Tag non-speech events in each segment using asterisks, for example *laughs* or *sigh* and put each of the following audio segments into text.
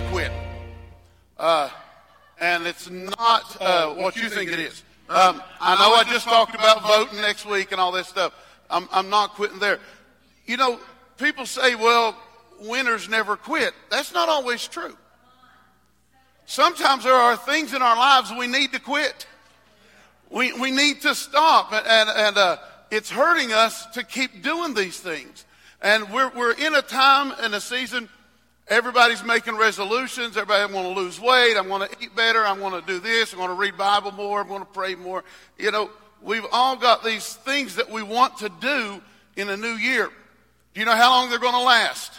I quit. Uh, and it's not uh, what you think it is. Um, I know I just talked about voting next week and all this stuff. I'm, I'm not quitting there. You know, people say, well, winners never quit. That's not always true. Sometimes there are things in our lives we need to quit. We, we need to stop, and, and uh, it's hurting us to keep doing these things. And we're, we're in a time and a season, everybody's making resolutions. Everybody want to lose weight. I want to eat better. I want to do this. I want to read Bible more. I want to pray more. You know, we've all got these things that we want to do in a new year. Do you know how long they're going to last?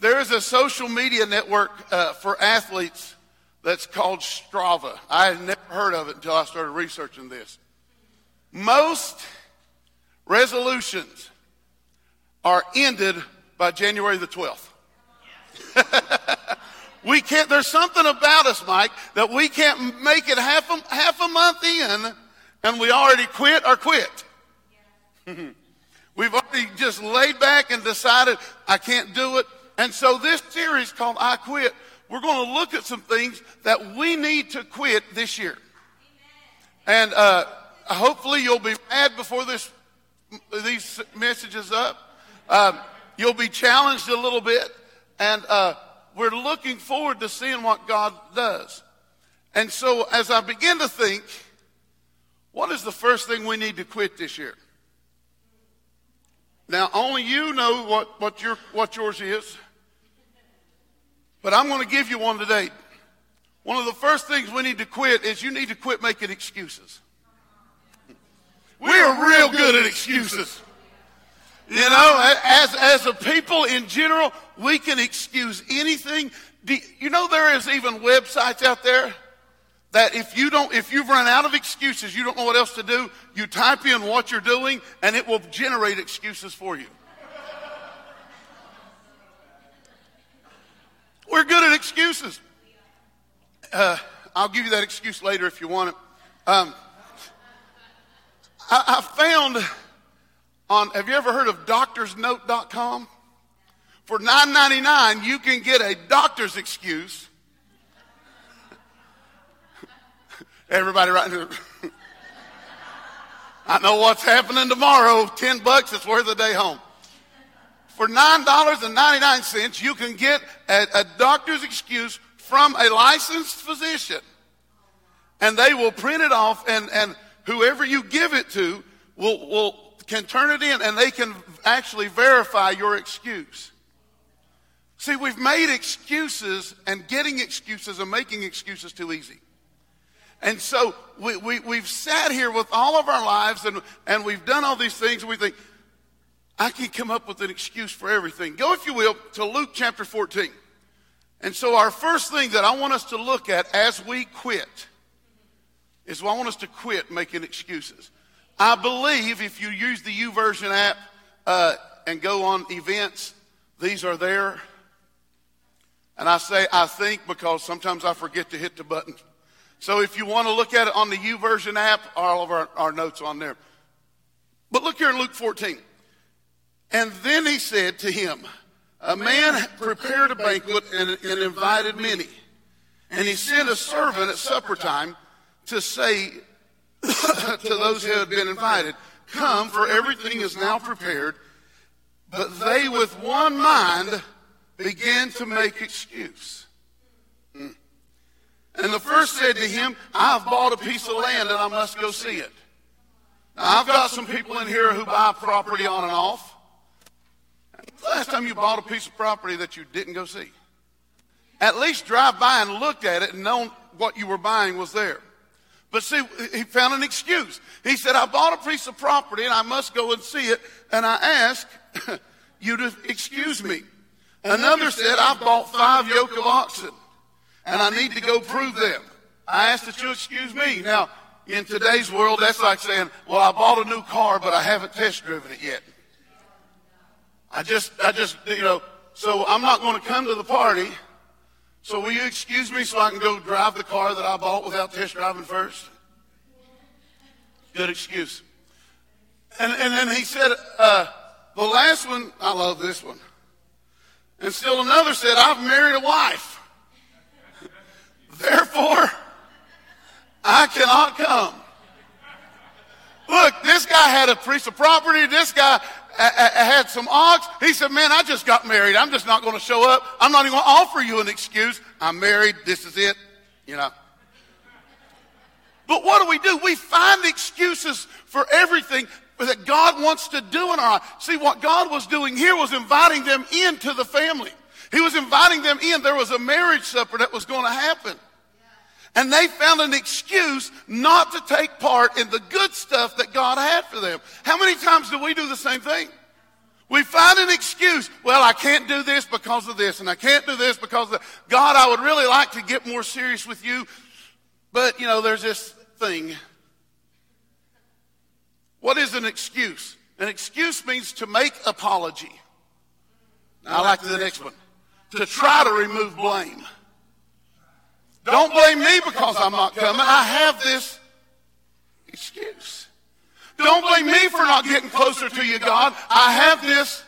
There is a social media network uh, for athletes that's called Strava. I had never heard of it until I started researching this. Most resolutions are ended by January the 12th. *laughs* we can't, there's something about us, Mike, that we can't make it half a, half a month in and we already quit or quit. *laughs* We've already just laid back and decided I can't do it. And so this series called I Quit, we're going to look at some things that we need to quit this year. And uh, hopefully you'll be mad before this these messages up. Um, you'll be challenged a little bit, and uh, we're looking forward to seeing what God does. And so, as I begin to think, what is the first thing we need to quit this year? Now, only you know what, what, your, what yours is, but I'm going to give you one today. One of the first things we need to quit is you need to quit making excuses. We are real good at excuses. You know, as, as a people in general, we can excuse anything. You know, there is even websites out there that if you don't, if you've run out of excuses, you don't know what else to do, you type in what you're doing and it will generate excuses for you. We're good at excuses. Uh, I'll give you that excuse later if you want it. Um, I, I found on, have you ever heard of doctorsnote.com? For $9.99, you can get a doctor's excuse. *laughs* Everybody right here. *laughs* I know what's happening tomorrow. 10 bucks, it's worth a day home. For $9.99, you can get a, a doctor's excuse from a licensed physician. And they will print it off and, and whoever you give it to will, will, can turn it in and they can actually verify your excuse. See, we've made excuses and getting excuses and making excuses too easy. And so we, we, we've sat here with all of our lives and, and we've done all these things and we think, I can come up with an excuse for everything. Go, if you will, to Luke chapter 14. And so our first thing that I want us to look at as we quit is I want us to quit making excuses. I believe if you use the YouVersion app uh, and go on events, these are there. And I say I think because sometimes I forget to hit the button. So if you want to look at it on the YouVersion app, all of our, our notes on there. But look here in Luke 14. And then he said to him, A man prepared a banquet and, and invited many. And he sent a servant at supper time to say *coughs* to those who had been invited, Come, for everything is now prepared. But they, with one mind, began to make excuse. Hmm. And the first said to him, I've bought a piece of land and I must go see it. Now, I've got some people in here who buy property on and off. Last time you bought a piece of property that you didn't go see. At least drive by and look at it and know what you were buying was there. But see, he found an excuse. He said, I bought a piece of property and I must go and see it. And I ask *coughs* you to excuse me. Another said, I bought five yoke of oxen and I need to go prove them. I ask that you excuse me. Now, in today's world, that's like saying, well, I bought a new car, but I haven't test driven it yet. I just, I just, you know, so I'm not going to come to the party so will you excuse me so I can go drive the car that I bought without test driving first? Good excuse. And, and then he said, uh, the last one, I love this one. And still another said, I've married a wife. *laughs* Therefore, I cannot come. Look, this guy had a piece of property. This guy had some ox. He said, Man, I just got married. I'm just not going to show up. I'm not even going to offer you an excuse. I'm married. This is it. You know. But what do we do? We find excuses for everything that God wants to do in our life. See, what God was doing here was inviting them into the family. He was inviting them in. There was a marriage supper that was going to happen. And they found an excuse not to take part in the good stuff that God had for them. How many times do we do the same thing? We find an excuse. Well, I can't do this because of this, and I can't do this because of that. God, I would really like to get more serious with you, but you know, there's this thing. What is an excuse? An excuse means to make apology. Now, I like the next one. To try to remove blame. Don't blame me because I'm not coming. I have this excuse. Don't blame me for not getting closer to you, God. I have this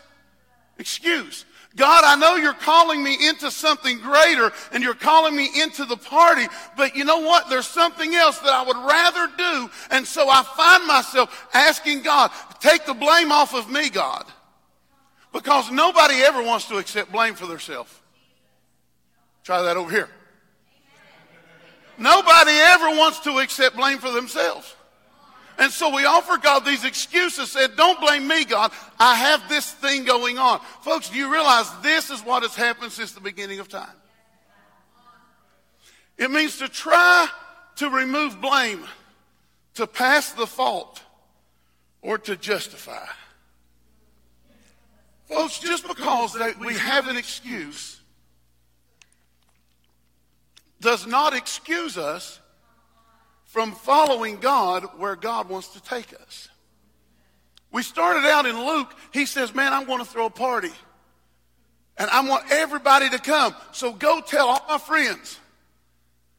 excuse. God, I know you're calling me into something greater and you're calling me into the party, but you know what? There's something else that I would rather do. And so I find myself asking God, take the blame off of me, God. Because nobody ever wants to accept blame for themselves. Try that over here. Nobody ever wants to accept blame for themselves. And so we offer God these excuses, said, don't blame me, God. I have this thing going on. Folks, do you realize this is what has happened since the beginning of time? It means to try to remove blame, to pass the fault, or to justify. Folks, just because we have an excuse does not excuse us from following God where God wants to take us. We started out in Luke. He says, Man, I'm going to throw a party. And I want everybody to come. So go tell all my friends.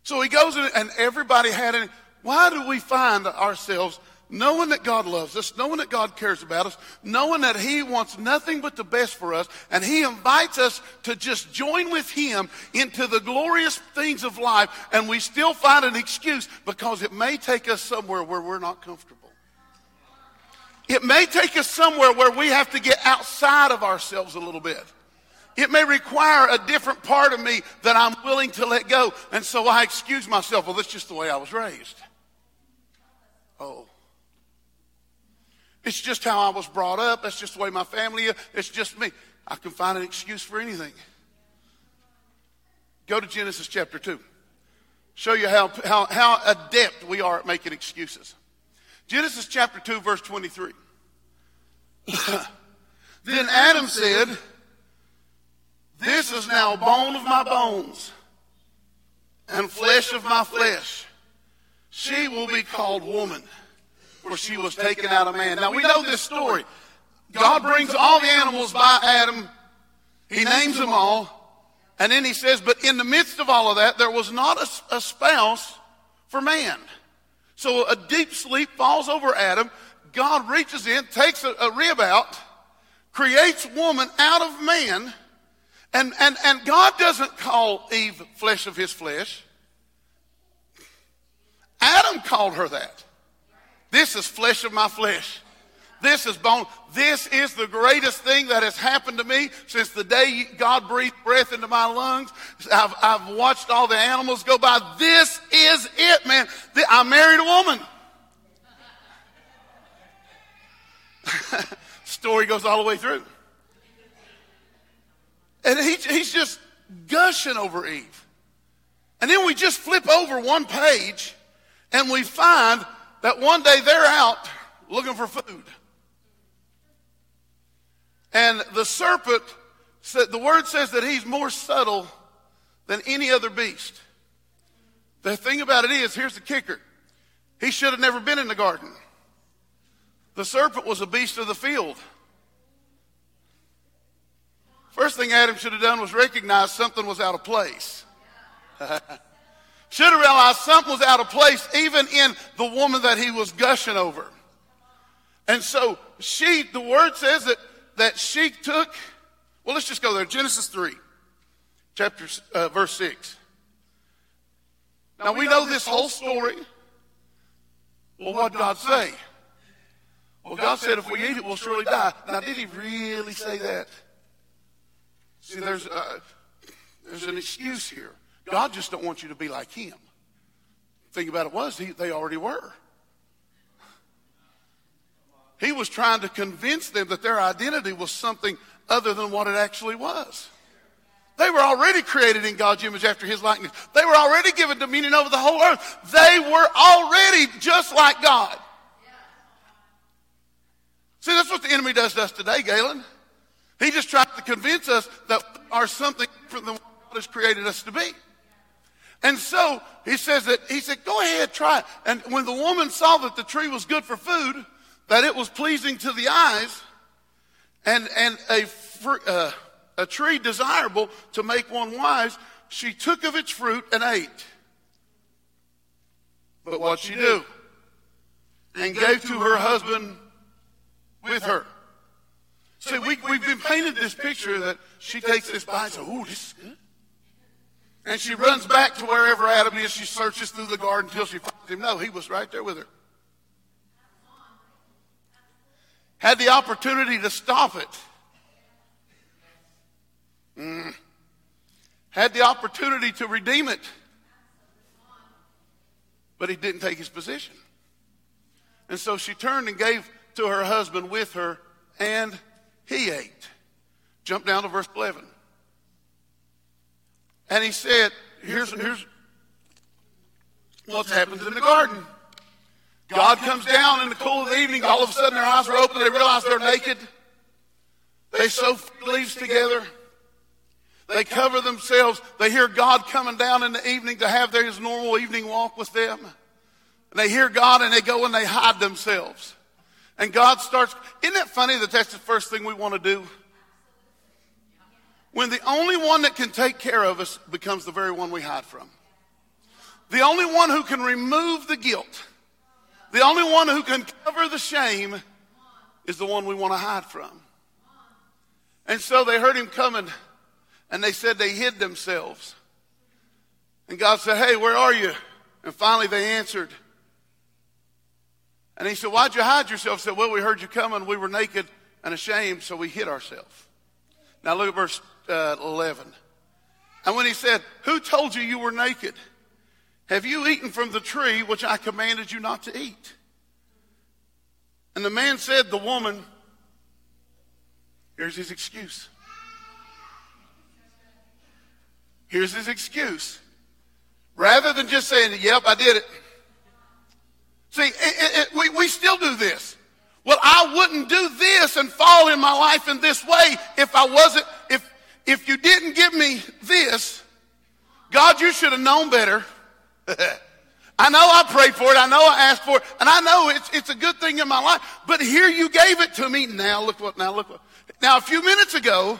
So he goes and everybody had it. Why do we find ourselves knowing that God loves us, knowing that God cares about us, knowing that He wants nothing but the best for us, and He invites us to just join with Him into the glorious things of life, and we still find an excuse because it may take us somewhere where we're not comfortable. It may take us somewhere where we have to get outside of ourselves a little bit. It may require a different part of me that I'm willing to let go. And so I excuse myself. Well, that's just the way I was raised. Oh. It's just how I was brought up. That's just the way my family is. It's just me. I can find an excuse for anything. Go to Genesis chapter 2. Show you how, how, how adept we are at making excuses. Genesis chapter 2, verse 23. *clears throat* then Adam said, This is now bone of my bones and flesh of my flesh. She will be called woman for she was taken out of man. Now we know this story. God brings all the animals by Adam. He names them all. And then he says, but in the midst of all of that, there was not a, a spouse for man. So a deep sleep falls over Adam. God reaches in, takes a, a rib out, creates woman out of man. And, and, and God doesn't call Eve flesh of his flesh. Adam called her that. This is flesh of my flesh. This is bone. This is the greatest thing that has happened to me since the day God breathed breath into my lungs. I've, I've watched all the animals go by. This is it, man. I married a woman. *laughs* Story goes all the way through. And he, he's just gushing over Eve. And then we just flip over one page and we find that one day they're out looking for food. And the serpent, said, the word says that he's more subtle than any other beast. The thing about it is, here's the kicker. He should have never been in the garden. The serpent was a beast of the field. First thing Adam should have done was recognize something was out of place. *laughs* Should have realized something was out of place even in the woman that he was gushing over. And so she, the word says that, that she took Well, let's just go there. Genesis 3, chapter, uh, verse 6. Now, we know this whole story. Well, what did God say? Well, God said if we eat it, we'll surely die. Now, did he really say that? See, there's, uh, there's an excuse here. God just don't want you to be like him. Thing about it was, he, they already were. He was trying to convince them that their identity was something other than what it actually was. They were already created in God's image after his likeness. They were already given dominion over the whole earth. They were already just like God. See, that's what the enemy does to us today, Galen. He just tries to convince us that we are something different than what God has created us to be. And so he says that, he said, go ahead, try. And when the woman saw that the tree was good for food, that it was pleasing to the eyes, and, and a, uh, a tree desirable to make one wise, she took of its fruit and ate. But what she do? And gave to her husband with her. See, we, we've been painted this picture that she takes this bite and says, ooh, this is good. And she runs back to wherever Adam is. She searches through the garden until she finds him. No, he was right there with her. Had the opportunity to stop it. Mm. Had the opportunity to redeem it. But he didn't take his position. And so she turned and gave to her husband with her, and he ate. Jump down to verse 11. And he said, here's, here's what's happened in the garden. God comes down in the cool of the evening. All of a sudden, their eyes are open. They realize they're naked. They sew leaves together. They cover themselves. They hear God coming down in the evening to have their his normal evening walk with them. And they hear God and they go and they hide themselves. And God starts, isn't it funny that that's the first thing we want to do? When the only one that can take care of us becomes the very one we hide from. The only one who can remove the guilt, the only one who can cover the shame is the one we want to hide from. And so they heard him coming and they said they hid themselves. And God said, Hey, where are you? And finally they answered, and he said, Why'd you hide yourself? He said, Well, we heard you coming. We were naked and ashamed, so we hid ourselves. Now look at verse uh, 11. And when he said, Who told you you were naked? Have you eaten from the tree which I commanded you not to eat? And the man said, The woman, here's his excuse. Here's his excuse. Rather than just saying, Yep, I did it. See, it, it, we, we still do this. Well, I wouldn't do this and fall in my life in this way if I wasn't, if, you didn't give me this, God, you should have known better. *laughs* I know I prayed for it. I know I asked for it. And I know it's, it's a good thing in my life. But here you gave it to me. Now look what, now look what. Now a few minutes ago,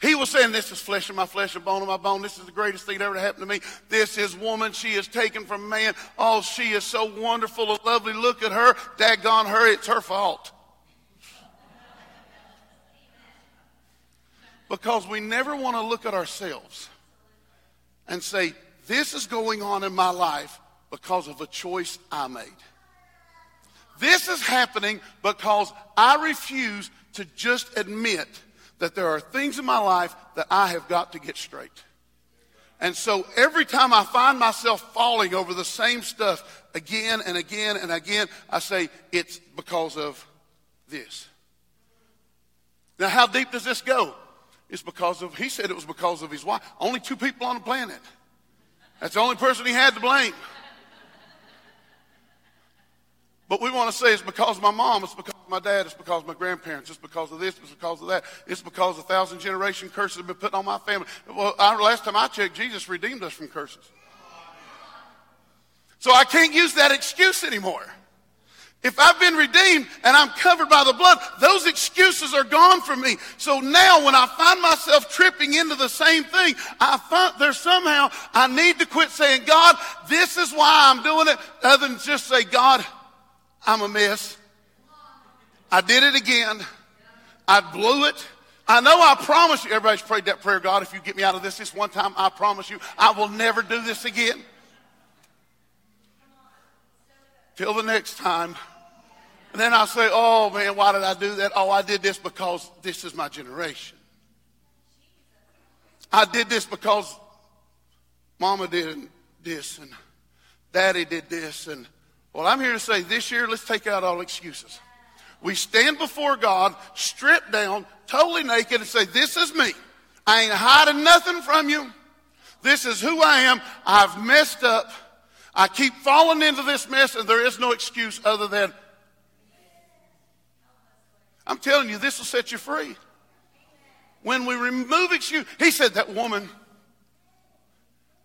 he was saying, This is flesh of my flesh and bone of my bone. This is the greatest thing that ever happened to me. This is woman. She is taken from man. Oh, she is so wonderful and lovely. Look at her. Daggone her. It's her fault. Because we never want to look at ourselves and say, This is going on in my life because of a choice I made. This is happening because I refuse to just admit that there are things in my life that I have got to get straight. And so every time I find myself falling over the same stuff again and again and again, I say, it's because of this. Now, how deep does this go? It's because of, he said it was because of his wife. Only two people on the planet. That's the only person he had to blame. But we want to say it's because my mom, it's because my dad, it's because my grandparents, it's because of this, it's because of that, it's because a thousand generation curses have been put on my family. Well, I, last time I checked, Jesus redeemed us from curses. So I can't use that excuse anymore. If I've been redeemed and I'm covered by the blood, those excuses are gone from me. So now when I find myself tripping into the same thing, I find there's somehow I need to quit saying, God, this is why I'm doing it, other than just say, God, I'm a mess. I did it again. I blew it. I know I promise you, everybody's prayed that prayer, God, if you get me out of this this one time, I promise you, I will never do this again. Till the next time. And then I say, oh man, why did I do that? Oh, I did this because this is my generation. I did this because mama did this and daddy did this. And well, I'm here to say this year, let's take out all excuses. We stand before God, stripped down, totally naked, and say, This is me. I ain't hiding nothing from you. This is who I am. I've messed up. I keep falling into this mess, and there is no excuse other than I'm telling you, this will set you free. When we remove excuse, he said that woman.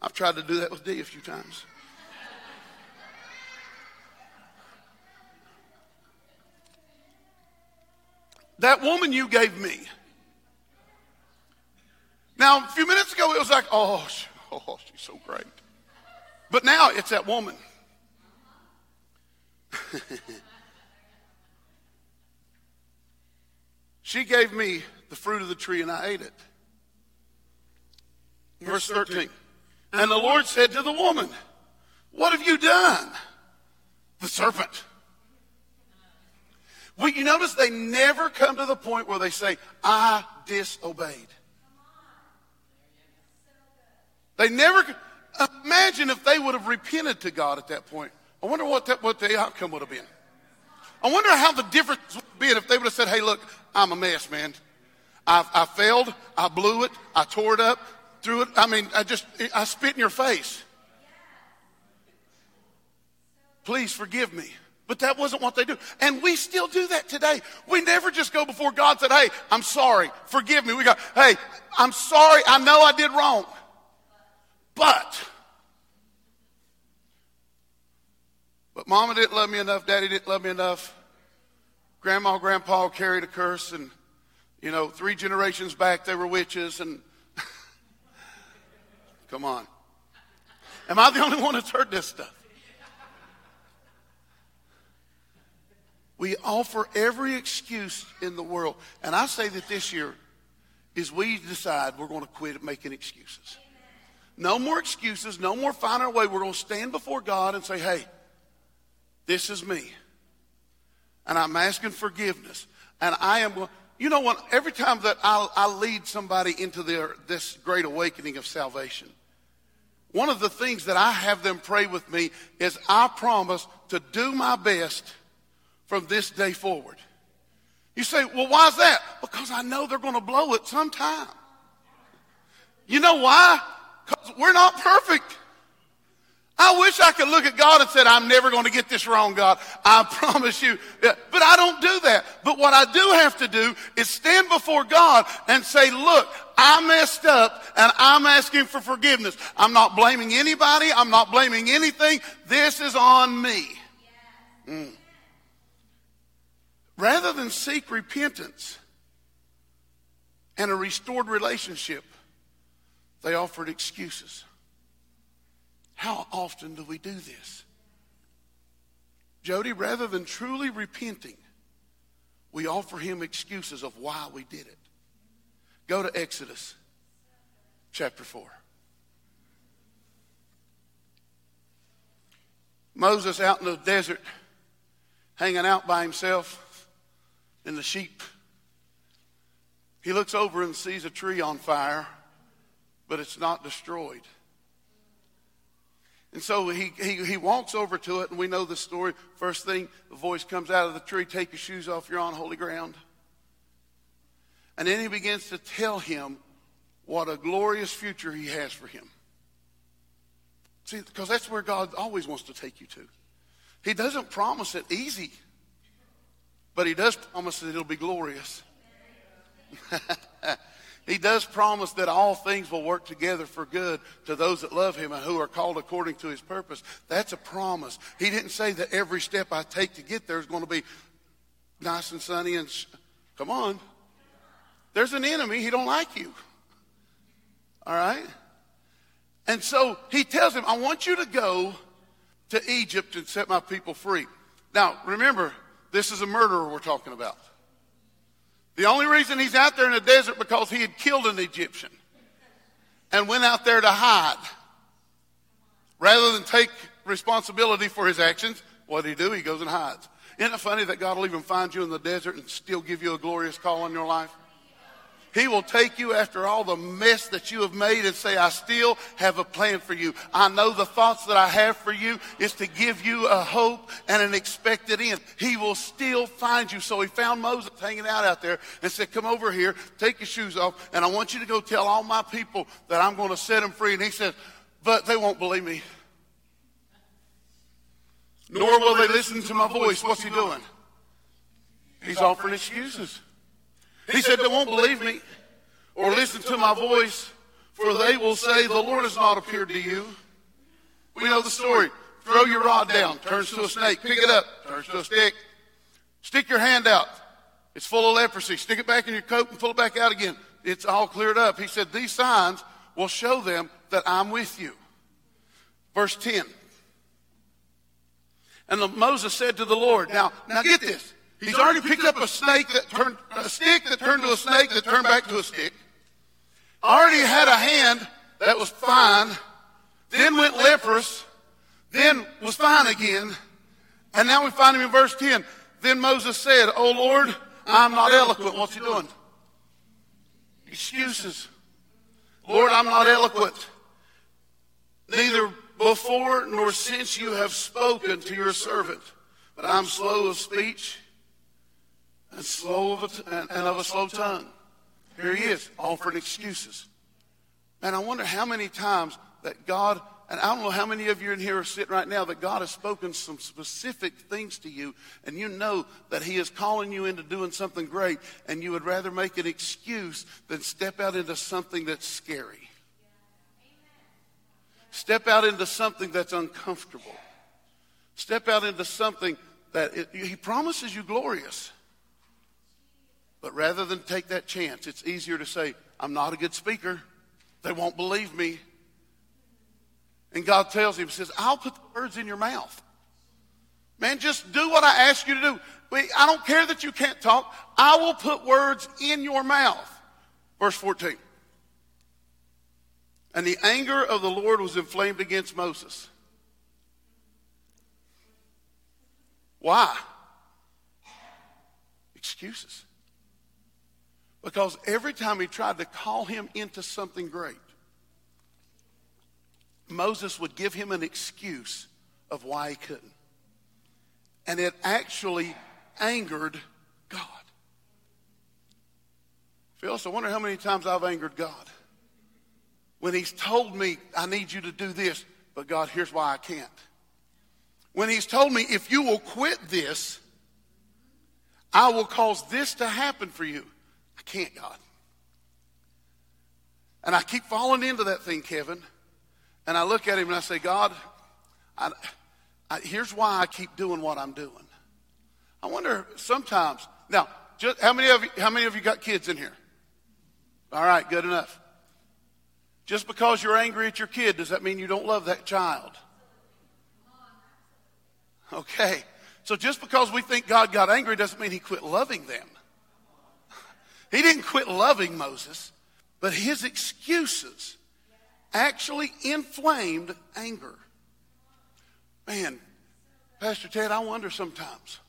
I've tried to do that with Dee a few times. that woman you gave me. Now, a few minutes ago, it was like, oh, she, oh, she's so great. But now it's that woman. *laughs* she gave me the fruit of the tree and I ate it. Verse 13. And the Lord said to the woman, What have you done? The serpent. Well, you notice they never come to the point where they say, I disobeyed. They never, imagine if they would have repented to God at that point. I wonder what, that, what the outcome would have been. I wonder how the difference would have been if they would have said, hey, look, I'm a mess, man. I, I failed. I blew it. I tore it up, threw it. I mean, I just, I spit in your face. Please forgive me. But that wasn't what they do. And we still do that today. We never just go before God and said, Hey, I'm sorry. Forgive me. We go, Hey, I'm sorry. I know I did wrong. But, but mama didn't love me enough. Daddy didn't love me enough. Grandma, grandpa carried a curse. And, you know, three generations back, they were witches. And *laughs* come on. Am I the only one that's heard this stuff? We offer every excuse in the world. And I say that this year is we decide we're going to quit making excuses. No more excuses, no more finding our way. We're going to stand before God and say, hey, this is me. And I'm asking forgiveness. And I am you know what? Every time that I, I lead somebody into their, this great awakening of salvation, one of the things that I have them pray with me is I promise to do my best from this day forward. You say, well, why is that? Because I know they're going to blow it sometime. You know why? Because we're not perfect. I wish I could look at God and said, I'm never going to get this wrong, God. I *laughs* promise you. But I don't do that. But what I do have to do is stand before God and say, look, I messed up and I'm asking for forgiveness. I'm not blaming anybody. I'm not blaming anything. This is on me. Mm. Rather than seek repentance and a restored relationship, they offered excuses. How often do we do this? Jody, rather than truly repenting, we offer him excuses of why we did it. Go to Exodus chapter 4. Moses out in the desert, hanging out by himself and the sheep. He looks over and sees a tree on fire, but it's not destroyed. And so he, he, he walks over to it, and we know the story. First thing, the voice comes out of the tree take your shoes off, you're on holy ground. And then he begins to tell him what a glorious future he has for him. See, because that's where God always wants to take you to. He doesn't promise it easy. But he does promise that it'll be glorious. *laughs* he does promise that all things will work together for good to those that love him and who are called according to his purpose. That's a promise. He didn't say that every step I take to get there is going to be nice and sunny and sh- come on. There's an enemy. He don't like you. All right? And so he tells him, I want you to go to Egypt and set my people free. Now, remember, this is a murderer we're talking about. The only reason he's out there in the desert because he had killed an Egyptian and went out there to hide. Rather than take responsibility for his actions, what did he do? He goes and hides. Isn't it funny that God will even find you in the desert and still give you a glorious call on your life? He will take you after all the mess that you have made and say, I still have a plan for you. I know the thoughts that I have for you is to give you a hope and an expected end. He will still find you. So he found Moses hanging out out there and said, Come over here, take your shoes off, and I want you to go tell all my people that I'm going to set them free. And he said, But they won't believe me. Nor will they listen to my voice. What's he doing? He's offering excuses. He said, They won't believe me or listen to my voice, for they will say, The Lord has not appeared to you. We know the story. Throw your rod down, turns to a snake. Pick it up, turns to a stick. Stick your hand out. It's full of leprosy. Stick it back in your coat and pull it back out again. It's all cleared up. He said, These signs will show them that I'm with you. Verse 10. And the, Moses said to the Lord, now, now get this. He's already picked up a snake that turned, a stick that turned to a snake that turned back to a stick. Already had a hand that was fine, then went leprous, then was fine again. And now we find him in verse 10. Then Moses said, Oh Lord, I'm not eloquent. What's he doing? Excuses. Lord, I'm not eloquent. Neither before nor since you have spoken to your servant, but I'm slow of speech and slow of a, and, and of a slow tongue. Here he is, offering excuses. And I wonder how many times that God, and I don't know how many of you in here are sitting right now, that God has spoken some specific things to you, and you know that He is calling you into doing something great, and you would rather make an excuse than step out into something that's scary. Step out into something that's uncomfortable. Step out into something that it, He promises you glorious. But rather than take that chance, it's easier to say, I'm not a good speaker. They won't believe me. And God tells him, says, I'll put the words in your mouth. Man, just do what I ask you to do. I don't care that you can't talk. I will put words in your mouth. Verse 14. And the anger of the Lord was inflamed against Moses. Why? Excuses. Because every time he tried to call him into something great, Moses would give him an excuse of why he couldn't. And it actually angered God. Phyllis, I wonder how many times I've angered God. When he's told me, I need you to do this, but God, here's why I can't. When he's told me, if you will quit this, I will cause this to happen for you can't, God. And I keep falling into that thing, Kevin. And I look at him and I say, God, I, I, here's why I keep doing what I'm doing. I wonder sometimes. Now, just, how many of you, how many of you got kids in here? All right, good enough. Just because you're angry at your kid, does that mean you don't love that child? Okay. So just because we think God got angry doesn't mean he quit loving them. He didn't quit loving Moses, but his excuses actually inflamed anger. Man, Pastor Ted, I wonder sometimes,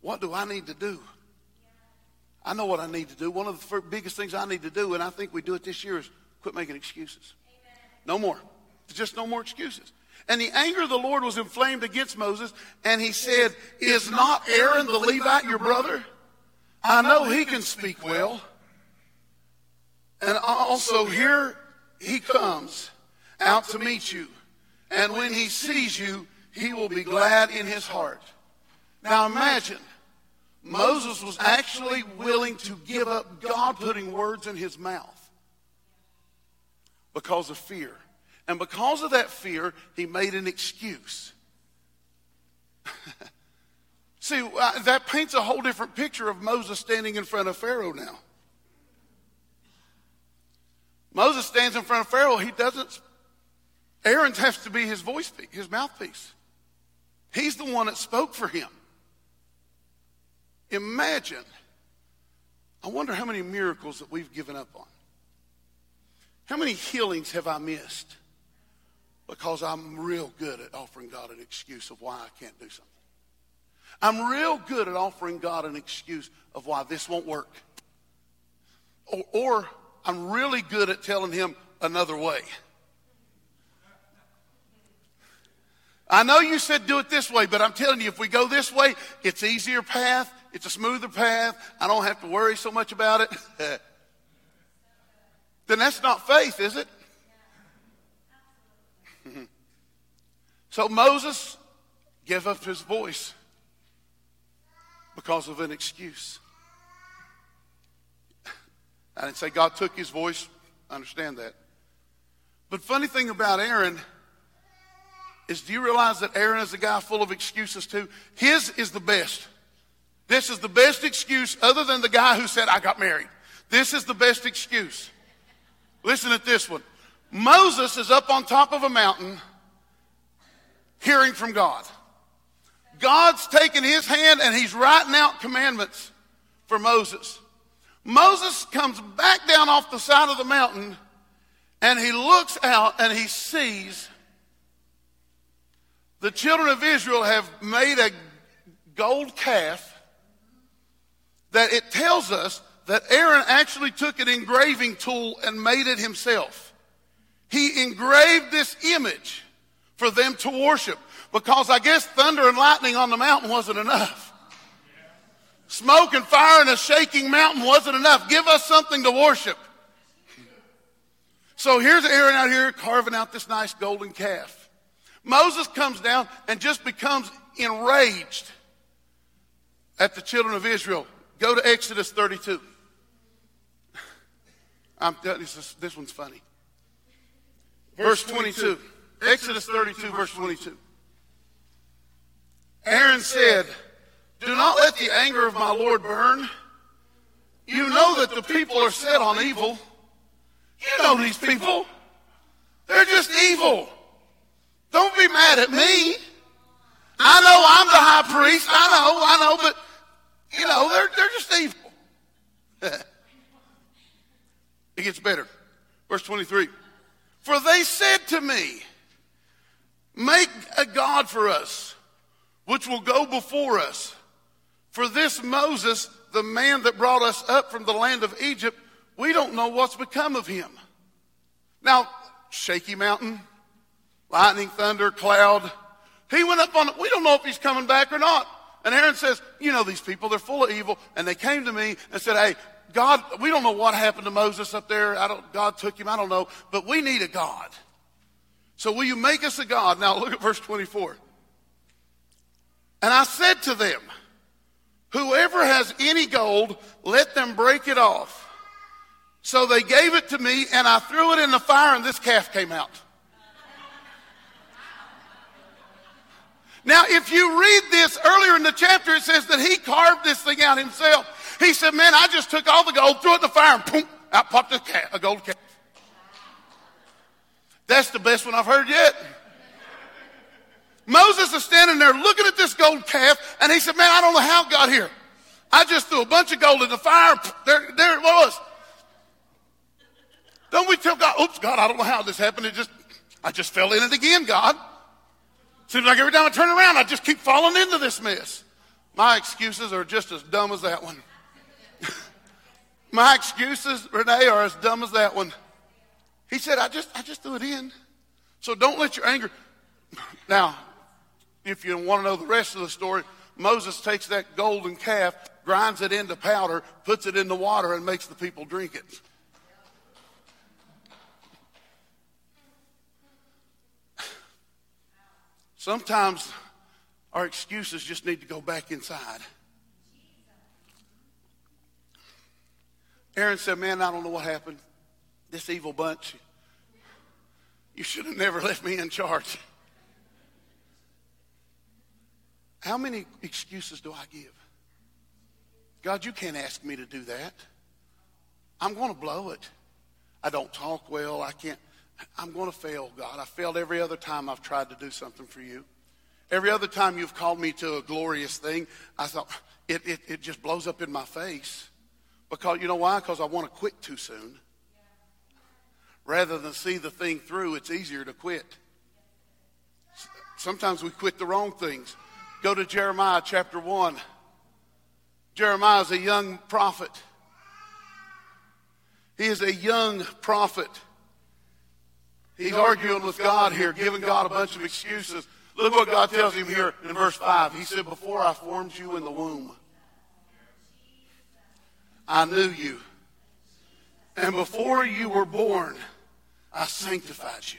what do I need to do? I know what I need to do. One of the biggest things I need to do, and I think we do it this year, is quit making excuses. No more. Just no more excuses. And the anger of the Lord was inflamed against Moses, and he said, Is not Aaron the Levite your brother? I know he can speak well. And also, here he comes out to meet you. And when he sees you, he will be glad in his heart. Now imagine, Moses was actually willing to give up God putting words in his mouth because of fear. And because of that fear, he made an excuse. *laughs* See, uh, that paints a whole different picture of Moses standing in front of Pharaoh now. Moses stands in front of Pharaoh. He doesn't. Aaron has to be his voice, his mouthpiece. He's the one that spoke for him. Imagine I wonder how many miracles that we've given up on. How many healings have I missed? Because I'm real good at offering God an excuse of why I can't do something. I'm real good at offering God an excuse of why this won't work. Or, or I'm really good at telling him another way. I know you said do it this way, but I'm telling you, if we go this way, it's easier path. It's a smoother path. I don't have to worry so much about it. *laughs* then that's not faith, is it? *laughs* so Moses gave up his voice because of an excuse. I didn't say God took his voice. I understand that. But funny thing about Aaron is do you realize that Aaron is a guy full of excuses too? His is the best. This is the best excuse other than the guy who said, I got married. This is the best excuse. Listen at this one. Moses is up on top of a mountain hearing from God. God's taking his hand and he's writing out commandments for Moses. Moses comes back down off the side of the mountain and he looks out and he sees the children of Israel have made a gold calf that it tells us that Aaron actually took an engraving tool and made it himself. He engraved this image for them to worship because I guess thunder and lightning on the mountain wasn't enough. Smoke and fire in a shaking mountain wasn't enough. Give us something to worship. So here's Aaron out here carving out this nice golden calf. Moses comes down and just becomes enraged at the children of Israel. Go to Exodus 32. I'm, this, this one's funny. Verse 22. Exodus 32, verse 22. Aaron said, Do not let the anger of my Lord burn. You know that the people are set on evil. You know these people. They're just evil. Don't be mad at me. I know I'm the high priest. I know, I know, but you know, they're, they're just evil. *laughs* it gets better. Verse 23. For they said to me, Make a God for us, which will go before us. For this Moses, the man that brought us up from the land of Egypt, we don't know what's become of him. Now, shaky mountain, lightning, thunder, cloud. He went up on it. We don't know if he's coming back or not. And Aaron says, You know, these people, they're full of evil. And they came to me and said, Hey, God, we don't know what happened to Moses up there. I don't, God took him. I don't know. But we need a God. So will you make us a God? Now look at verse 24. And I said to them, Whoever has any gold, let them break it off. So they gave it to me, and I threw it in the fire, and this calf came out. Now, if you read this earlier in the chapter, it says that he carved this thing out himself. He said, Man, I just took all the gold, threw it in the fire, and boom, out popped a, calf, a gold calf. That's the best one I've heard yet. Moses is standing there looking at this gold calf, and he said, Man, I don't know how it got here. I just threw a bunch of gold in the fire. There, there it was. Don't we tell God, oops, God, I don't know how this happened. It just, I just fell in it again, God. Seems like every time I turn around, I just keep falling into this mess. My excuses are just as dumb as that one. *laughs* My excuses, Renee, are as dumb as that one. He said, I just, I just threw it in. So don't let your anger. Now, if you want to know the rest of the story, Moses takes that golden calf, grinds it into powder, puts it in the water, and makes the people drink it. Sometimes our excuses just need to go back inside. Aaron said, Man, I don't know what happened. This evil bunch. You should have never *laughs* left me in charge. How many excuses do I give? God, you can't ask me to do that. I'm going to blow it. I don't talk well. I can't. I'm going to fail, God. I failed every other time I've tried to do something for you. Every other time you've called me to a glorious thing, I thought, it, it, it just blows up in my face. Because you know why? Because I want to quit too soon. Rather than see the thing through, it's easier to quit. Sometimes we quit the wrong things. Go to Jeremiah chapter 1. Jeremiah is a young prophet. He is a young prophet. He's arguing with God here, giving God a bunch of excuses. Look what God tells him here in verse 5. He said, Before I formed you in the womb, I knew you. And before you were born, I sanctified you.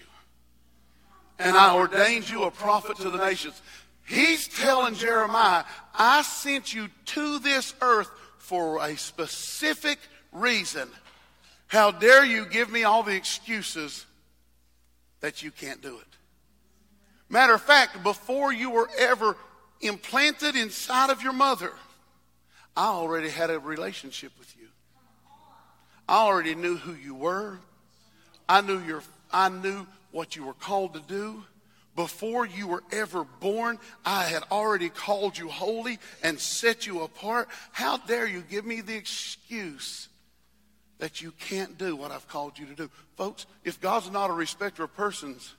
And I ordained you a prophet to the nations. He's telling Jeremiah, I sent you to this earth for a specific reason. How dare you give me all the excuses that you can't do it? Matter of fact, before you were ever implanted inside of your mother, I already had a relationship with you. I already knew who you were. I knew your I knew what you were called to do. Before you were ever born, I had already called you holy and set you apart. How dare you give me the excuse that you can't do what I've called you to do? Folks, if God's not a respecter of persons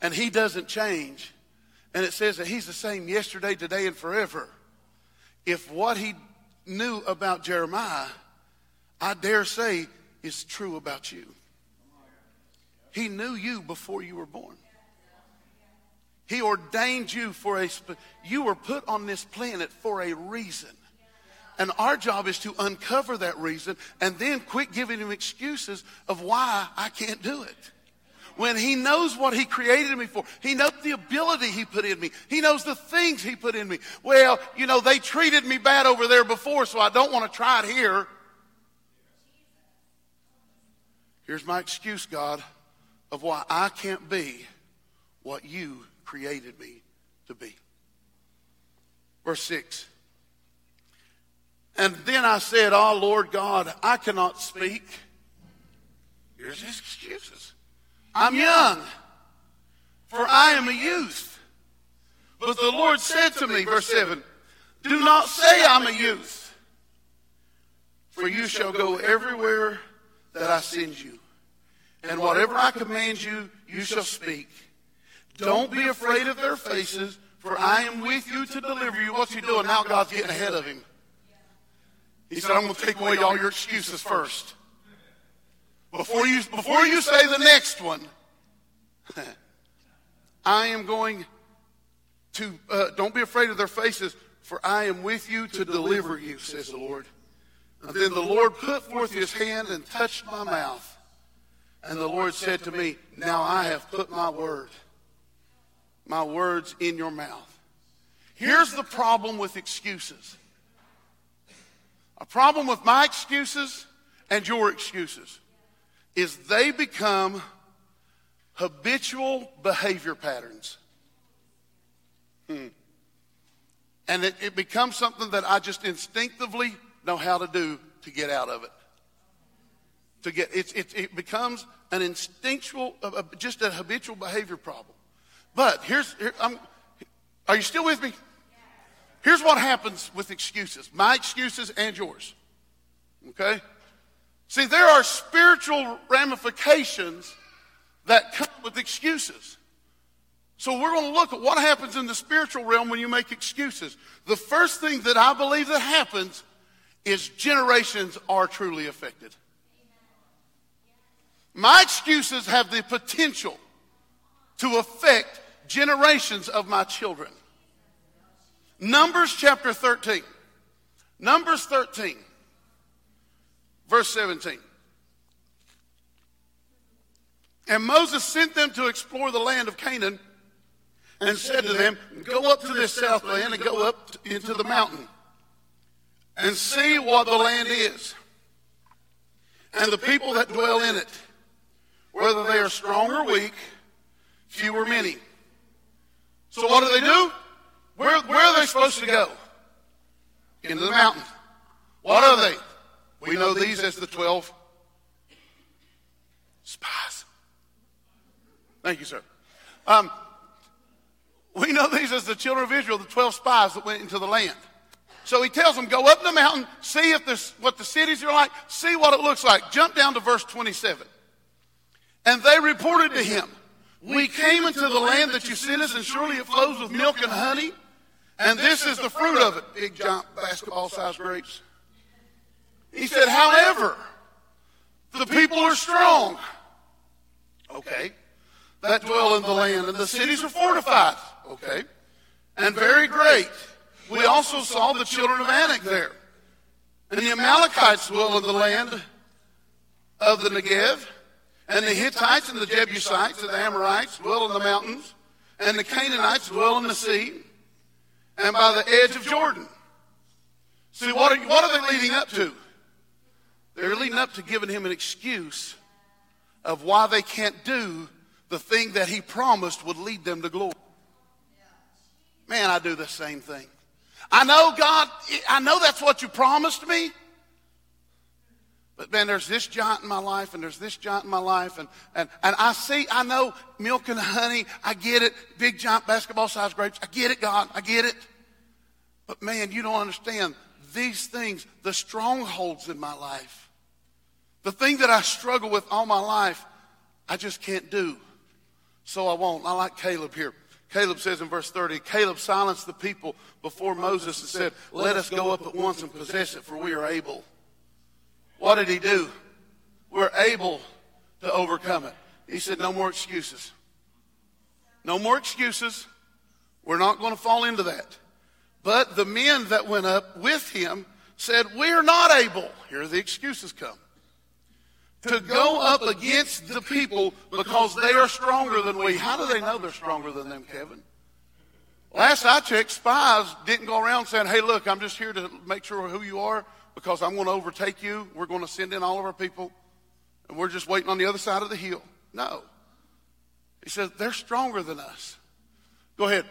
and He doesn't change, and it says that He's the same yesterday, today, and forever, if what He knew about Jeremiah, I dare say, is true about you. He knew you before you were born. He ordained you for a, you were put on this planet for a reason. And our job is to uncover that reason and then quit giving him excuses of why I can't do it. When he knows what he created me for, he knows the ability he put in me, he knows the things he put in me. Well, you know, they treated me bad over there before, so I don't want to try it here. Here's my excuse, God, of why I can't be what you created me to be. Verse 6. And then I said, Oh Lord God, I cannot speak. Here's his excuses. I'm young, for I am a youth. But the Lord said to me, verse 7, Do not say I'm a youth, for you shall go everywhere that I send you. And whatever I command you, you shall speak. Don't be afraid of their faces, for I am with you to deliver you. What's he doing? Now God's getting ahead of him. He said, I'm going to take away all your excuses first. Before you, before you say the next one, *laughs* I am going to, uh, don't be afraid of their faces, for I am with you to deliver you, says the Lord. And then the Lord put forth his hand and touched my mouth. And the Lord said to me, Now I have put my word, my words in your mouth. Here's the problem with excuses. A problem with my excuses and your excuses is they become habitual behavior patterns. Hmm. And it, it becomes something that I just instinctively know how to do to get out of it to get it's, it, it becomes an instinctual uh, just a habitual behavior problem but here's here, are you still with me? Here's what happens with excuses. My excuses and yours. Okay? See there are spiritual ramifications that come with excuses. So we're going to look at what happens in the spiritual realm when you make excuses. The first thing that i believe that happens is generations are truly affected. My excuses have the potential to affect generations of my children. Numbers chapter 13. Numbers 13, verse 17. And Moses sent them to explore the land of Canaan and said to them, Go up to this south land and go up into the mountain and see what the land is and the people that dwell in it whether they are strong or weak, few or many. So what do they do? Where, where are they supposed to go? Into the mountains. What are they? We know these as the 12 spies. Thank you, sir. Um, we know these as the children of Israel, the 12 spies that went into the land. So he tells them, go up the mountain, see if this, what the cities are like, see what it looks like. Jump down to verse 27. And they reported to him, we came into the land that you sent us, and surely it flows with milk and honey. And this is the fruit of it. Big, giant, basketball sized grapes. He said, however, the people are strong. Okay. That dwell in the land, and the cities are fortified. Okay. And very great. We also saw the children of Anak there. And the Amalekites dwell in the land of the Negev. And the Hittites and the Jebusites and the Amorites dwell in the mountains, and the Canaanites dwell in the sea, and by the edge of Jordan. See, what are, what are they leading up to? They're leading up to giving him an excuse of why they can't do the thing that he promised would lead them to glory. Man, I do the same thing. I know, God, I know that's what you promised me. But man, there's this giant in my life, and there's this giant in my life, and, and, and I see, I know milk and honey, I get it, big giant basketball sized grapes, I get it, God, I get it. But man, you don't understand these things, the strongholds in my life, the thing that I struggle with all my life, I just can't do. So I won't. I like Caleb here. Caleb says in verse 30, Caleb silenced the people before Moses and said, Let us go up at once and possess it, for we are able. What did he do? We're able to overcome it. He said, No more excuses. No more excuses. We're not going to fall into that. But the men that went up with him said, We're not able. Here the excuses come. To go up against the people because they are stronger than we. How do they know they're stronger than them, Kevin? Last I checked, spies didn't go around saying, Hey, look, I'm just here to make sure who you are because I'm going to overtake you. We're going to send in all of our people, and we're just waiting on the other side of the hill. No. He says, they're stronger than us. Go ahead.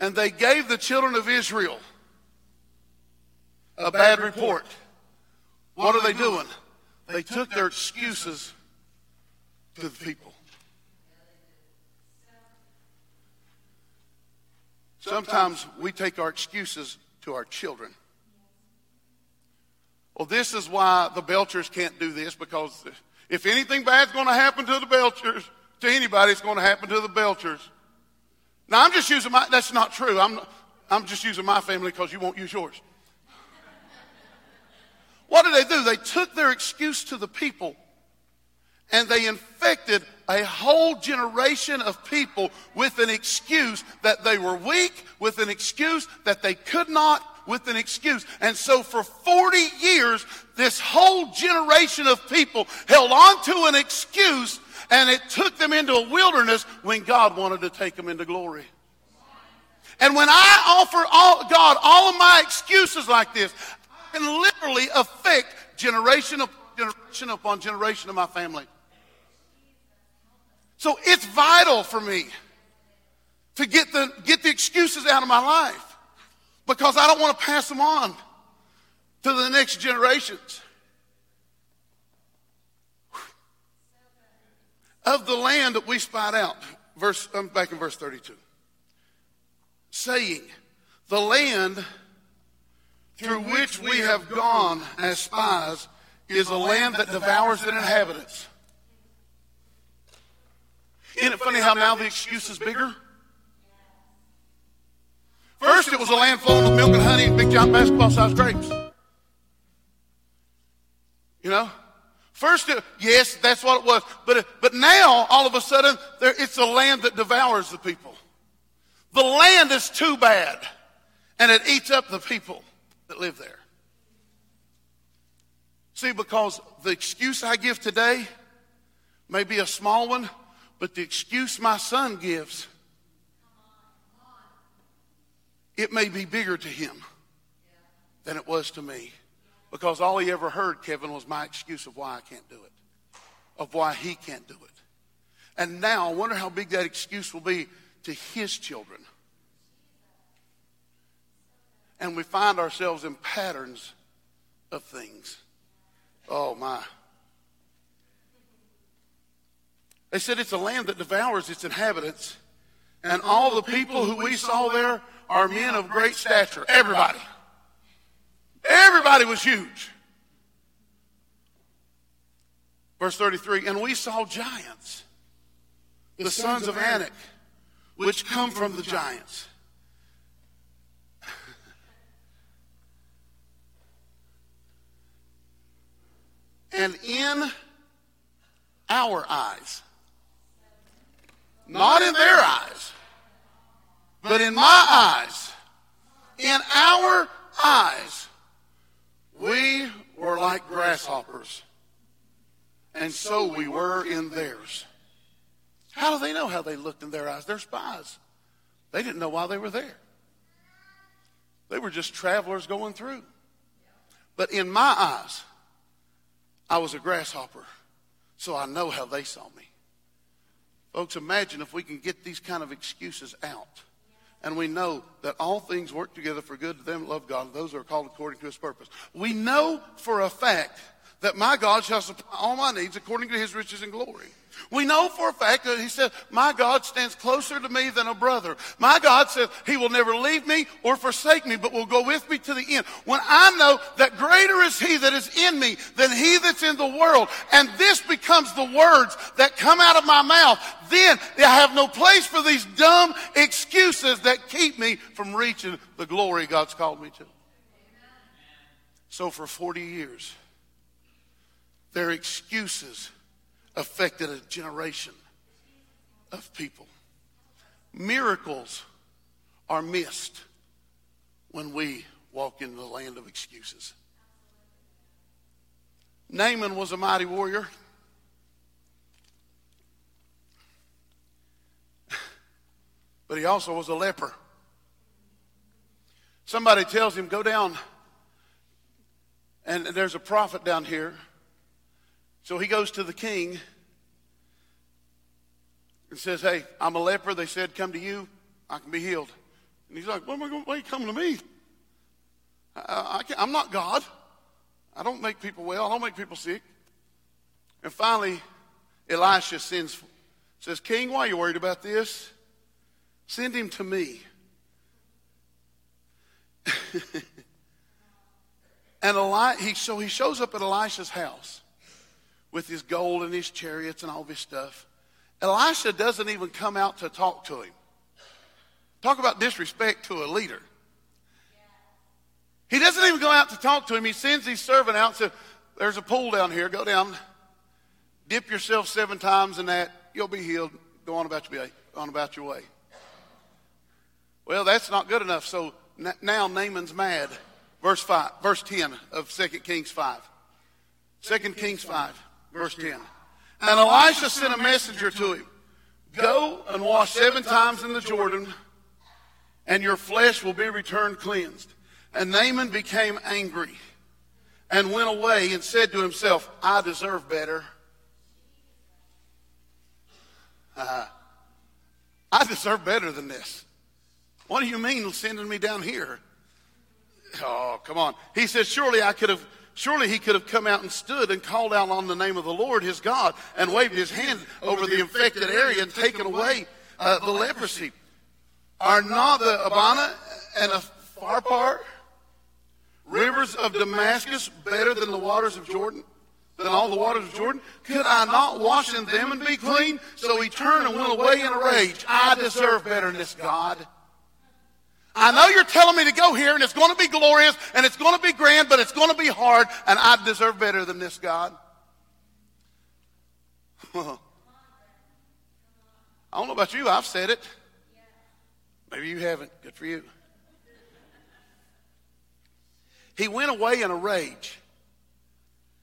And they gave the children of Israel a bad report. What are they doing? They took their excuses to the people. Sometimes we take our excuses to our children. Well, this is why the Belchers can't do this because if anything bad's going to happen to the Belchers, to anybody, it's going to happen to the Belchers. Now, I'm just using my, that's not true. I'm, I'm just using my family because you won't use yours. What did they do? They took their excuse to the people and they infected a whole generation of people with an excuse that they were weak, with an excuse that they could not, with an excuse. And so for 40 years, this whole generation of people held on to an excuse and it took them into a wilderness when God wanted to take them into glory. And when I offer all, God all of my excuses like this, I can literally affect generation upon generation upon generation of my family. So it's vital for me to get the, get the excuses out of my life because I don't want to pass them on to the next generations. Of the land that we spied out, verse, I'm back in verse 32, saying, the land through which we have gone as spies is a land that devours its inhabitants. Isn't it funny how now the excuse is bigger? First, it was a land flowing with milk and honey and big giant basketball sized grapes. You know? First, it, yes, that's what it was. But, but now, all of a sudden, there, it's a land that devours the people. The land is too bad, and it eats up the people that live there. See, because the excuse I give today may be a small one, but the excuse my son gives it may be bigger to him than it was to me. Because all he ever heard, Kevin, was my excuse of why I can't do it, of why he can't do it. And now I wonder how big that excuse will be to his children. And we find ourselves in patterns of things. Oh, my. They said it's a land that devours its inhabitants, and all the people who we saw there are men of great stature. Everybody. Everybody was huge. Verse 33 And we saw giants, the sons of Anak, which come from the giants. *laughs* And in our eyes, not in their eyes, but in my eyes, in our eyes, we were like grasshoppers, and so we were in theirs. How do they know how they looked in their eyes? They're spies. They didn't know why they were there. They were just travelers going through. But in my eyes, I was a grasshopper, so I know how they saw me. Folks, imagine if we can get these kind of excuses out. And we know that all things work together for good to them that love God, those who are called according to his purpose. We know for a fact that my God shall supply all my needs according to his riches and glory. We know for a fact that he said, my God stands closer to me than a brother. My God says he will never leave me or forsake me, but will go with me to the end. When I know that greater is he that is in me than he that's in the world, and this becomes the words that come out of my mouth, then I have no place for these dumb excuses that keep me from reaching the glory God's called me to. So for 40 years, their excuses affected a generation of people. Miracles are missed when we walk into the land of excuses. Naaman was a mighty warrior. *sighs* But he also was a leper. Somebody tells him, Go down, and there's a prophet down here so he goes to the king and says, Hey, I'm a leper. They said, Come to you. I can be healed. And he's like, What am I going? Why are you coming to me? I, I I'm not God. I don't make people well. I don't make people sick. And finally, Elisha sends, says, King, why are you worried about this? Send him to me. *laughs* and Eli, he, so he shows up at Elisha's house with his gold and his chariots and all this stuff. Elisha doesn't even come out to talk to him. Talk about disrespect to a leader. He doesn't even go out to talk to him. He sends his servant out to, There's a pool down here. Go down, dip yourself seven times in that. You'll be healed. Go on about your way. On about your way. Well, that's not good enough. So now Naaman's mad. Verse five, verse ten of 2 Kings five. 2 Kings five. Verse 10. And Elisha sent a messenger to him Go and wash seven times in the Jordan, and your flesh will be returned cleansed. And Naaman became angry and went away and said to himself, I deserve better. Uh, *laughs* I deserve better than this. What do you mean sending me down here? Oh, come on. He said, Surely I could have Surely he could have come out and stood and called out on the name of the Lord his God and waved his hand over the infected area and taken away uh, the leprosy. Are not the Abana and the Pharpar rivers of Damascus better than the waters of Jordan? Than all the waters of Jordan? Could I not wash in them and be clean? So he turned and went away in a rage. I deserve better than this God. I know you're telling me to go here and it's going to be glorious and it's going to be grand, but it's going to be hard and I deserve better than this, God. *laughs* I don't know about you, I've said it. Maybe you haven't. Good for you. He went away in a rage.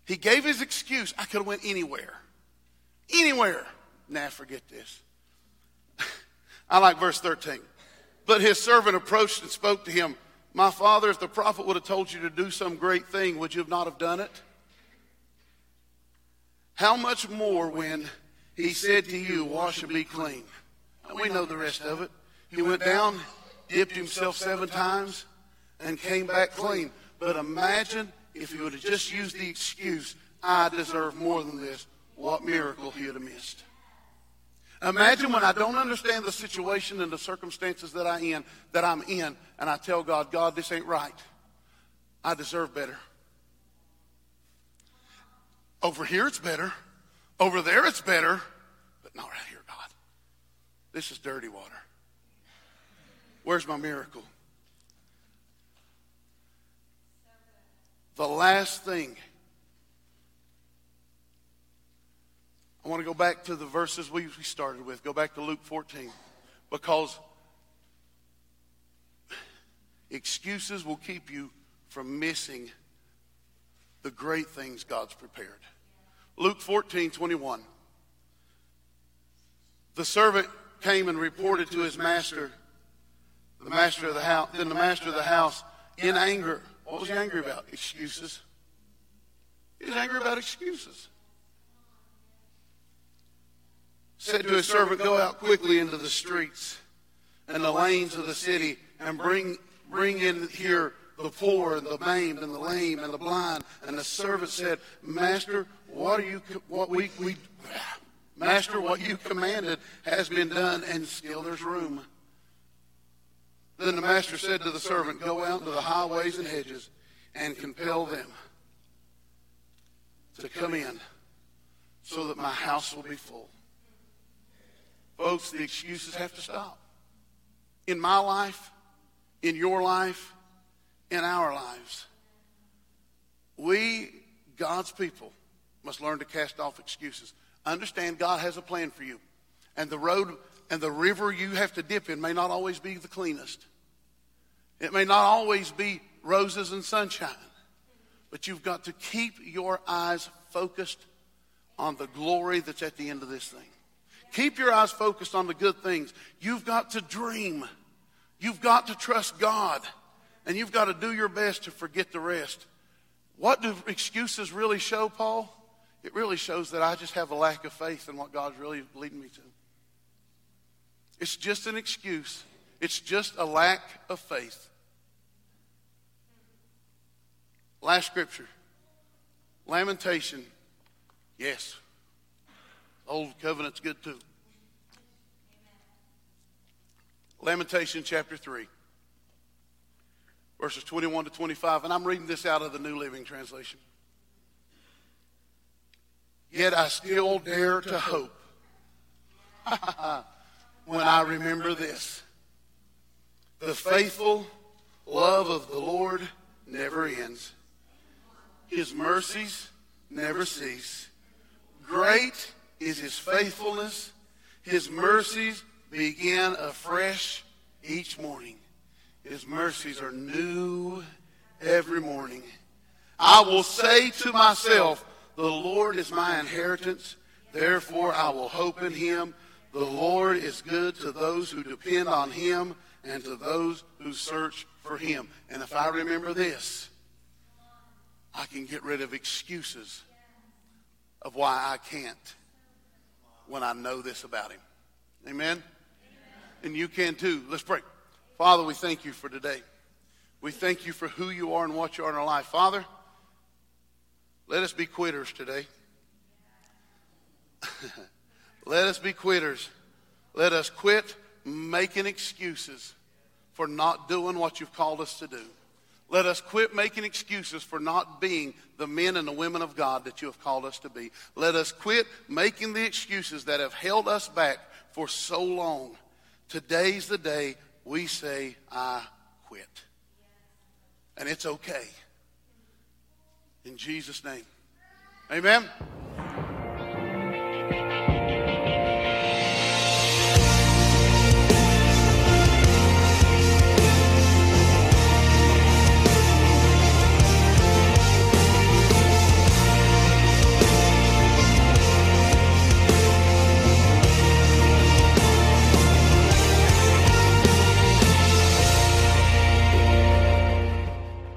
He gave his excuse. I could have went anywhere. Anywhere. Nah, forget this. *laughs* I like verse 13. But his servant approached and spoke to him. My father, if the prophet would have told you to do some great thing, would you not have done it? How much more when he said to you, Wash and be clean? And we know the rest of it. He went down, dipped himself seven times, and came back clean. But imagine if he would have just used the excuse, I deserve more than this, what miracle he would have missed. Imagine when I don't understand the situation and the circumstances that I in that I'm in, and I tell God, God, this ain't right. I deserve better. Over here it's better. Over there it's better, but not right here, God. This is dirty water. Where's my miracle? The last thing I want to go back to the verses we started with. Go back to Luke 14. Because excuses will keep you from missing the great things God's prepared. Luke 14, 21. The servant came and reported to his master, the master of the house, then the master of the house, in anger. What was he angry about? Excuses. He was angry about excuses. Said to his servant, Go out quickly into the streets and the lanes of the city and bring, bring in here the poor and the maimed and the lame and the blind. And the servant said, Master, what are you, what we, we, Master, what you commanded has been done, and still there's room. Then the master said to the servant, Go out into the highways and hedges and compel them to come in so that my house will be full. Folks, the excuses have to stop. In my life, in your life, in our lives. We, God's people, must learn to cast off excuses. Understand God has a plan for you. And the road and the river you have to dip in may not always be the cleanest. It may not always be roses and sunshine. But you've got to keep your eyes focused on the glory that's at the end of this thing. Keep your eyes focused on the good things. You've got to dream. You've got to trust God and you've got to do your best to forget the rest. What do excuses really show, Paul? It really shows that I just have a lack of faith in what God's really leading me to. It's just an excuse, it's just a lack of faith. Last scripture Lamentation. Yes. Old covenant's good too. Lamentation chapter 3 verses 21 to 25, and I'm reading this out of the New Living Translation. Yet I still dare to hope *laughs* when I remember this. The faithful love of the Lord never ends. His mercies never cease. Great is his faithfulness. His mercies begin afresh each morning. His mercies are new every morning. I will say to myself, The Lord is my inheritance, therefore I will hope in him. The Lord is good to those who depend on him and to those who search for him. And if I remember this, I can get rid of excuses of why I can't when I know this about him. Amen? Amen. And you can too. Let's pray. Father, we thank you for today. We thank you for who you are and what you are in our life. Father, let us be quitters today. *laughs* let us be quitters. Let us quit making excuses for not doing what you've called us to do. Let us quit making excuses for not being the men and the women of God that you have called us to be. Let us quit making the excuses that have held us back for so long. Today's the day we say, I quit. And it's okay. In Jesus' name. Amen.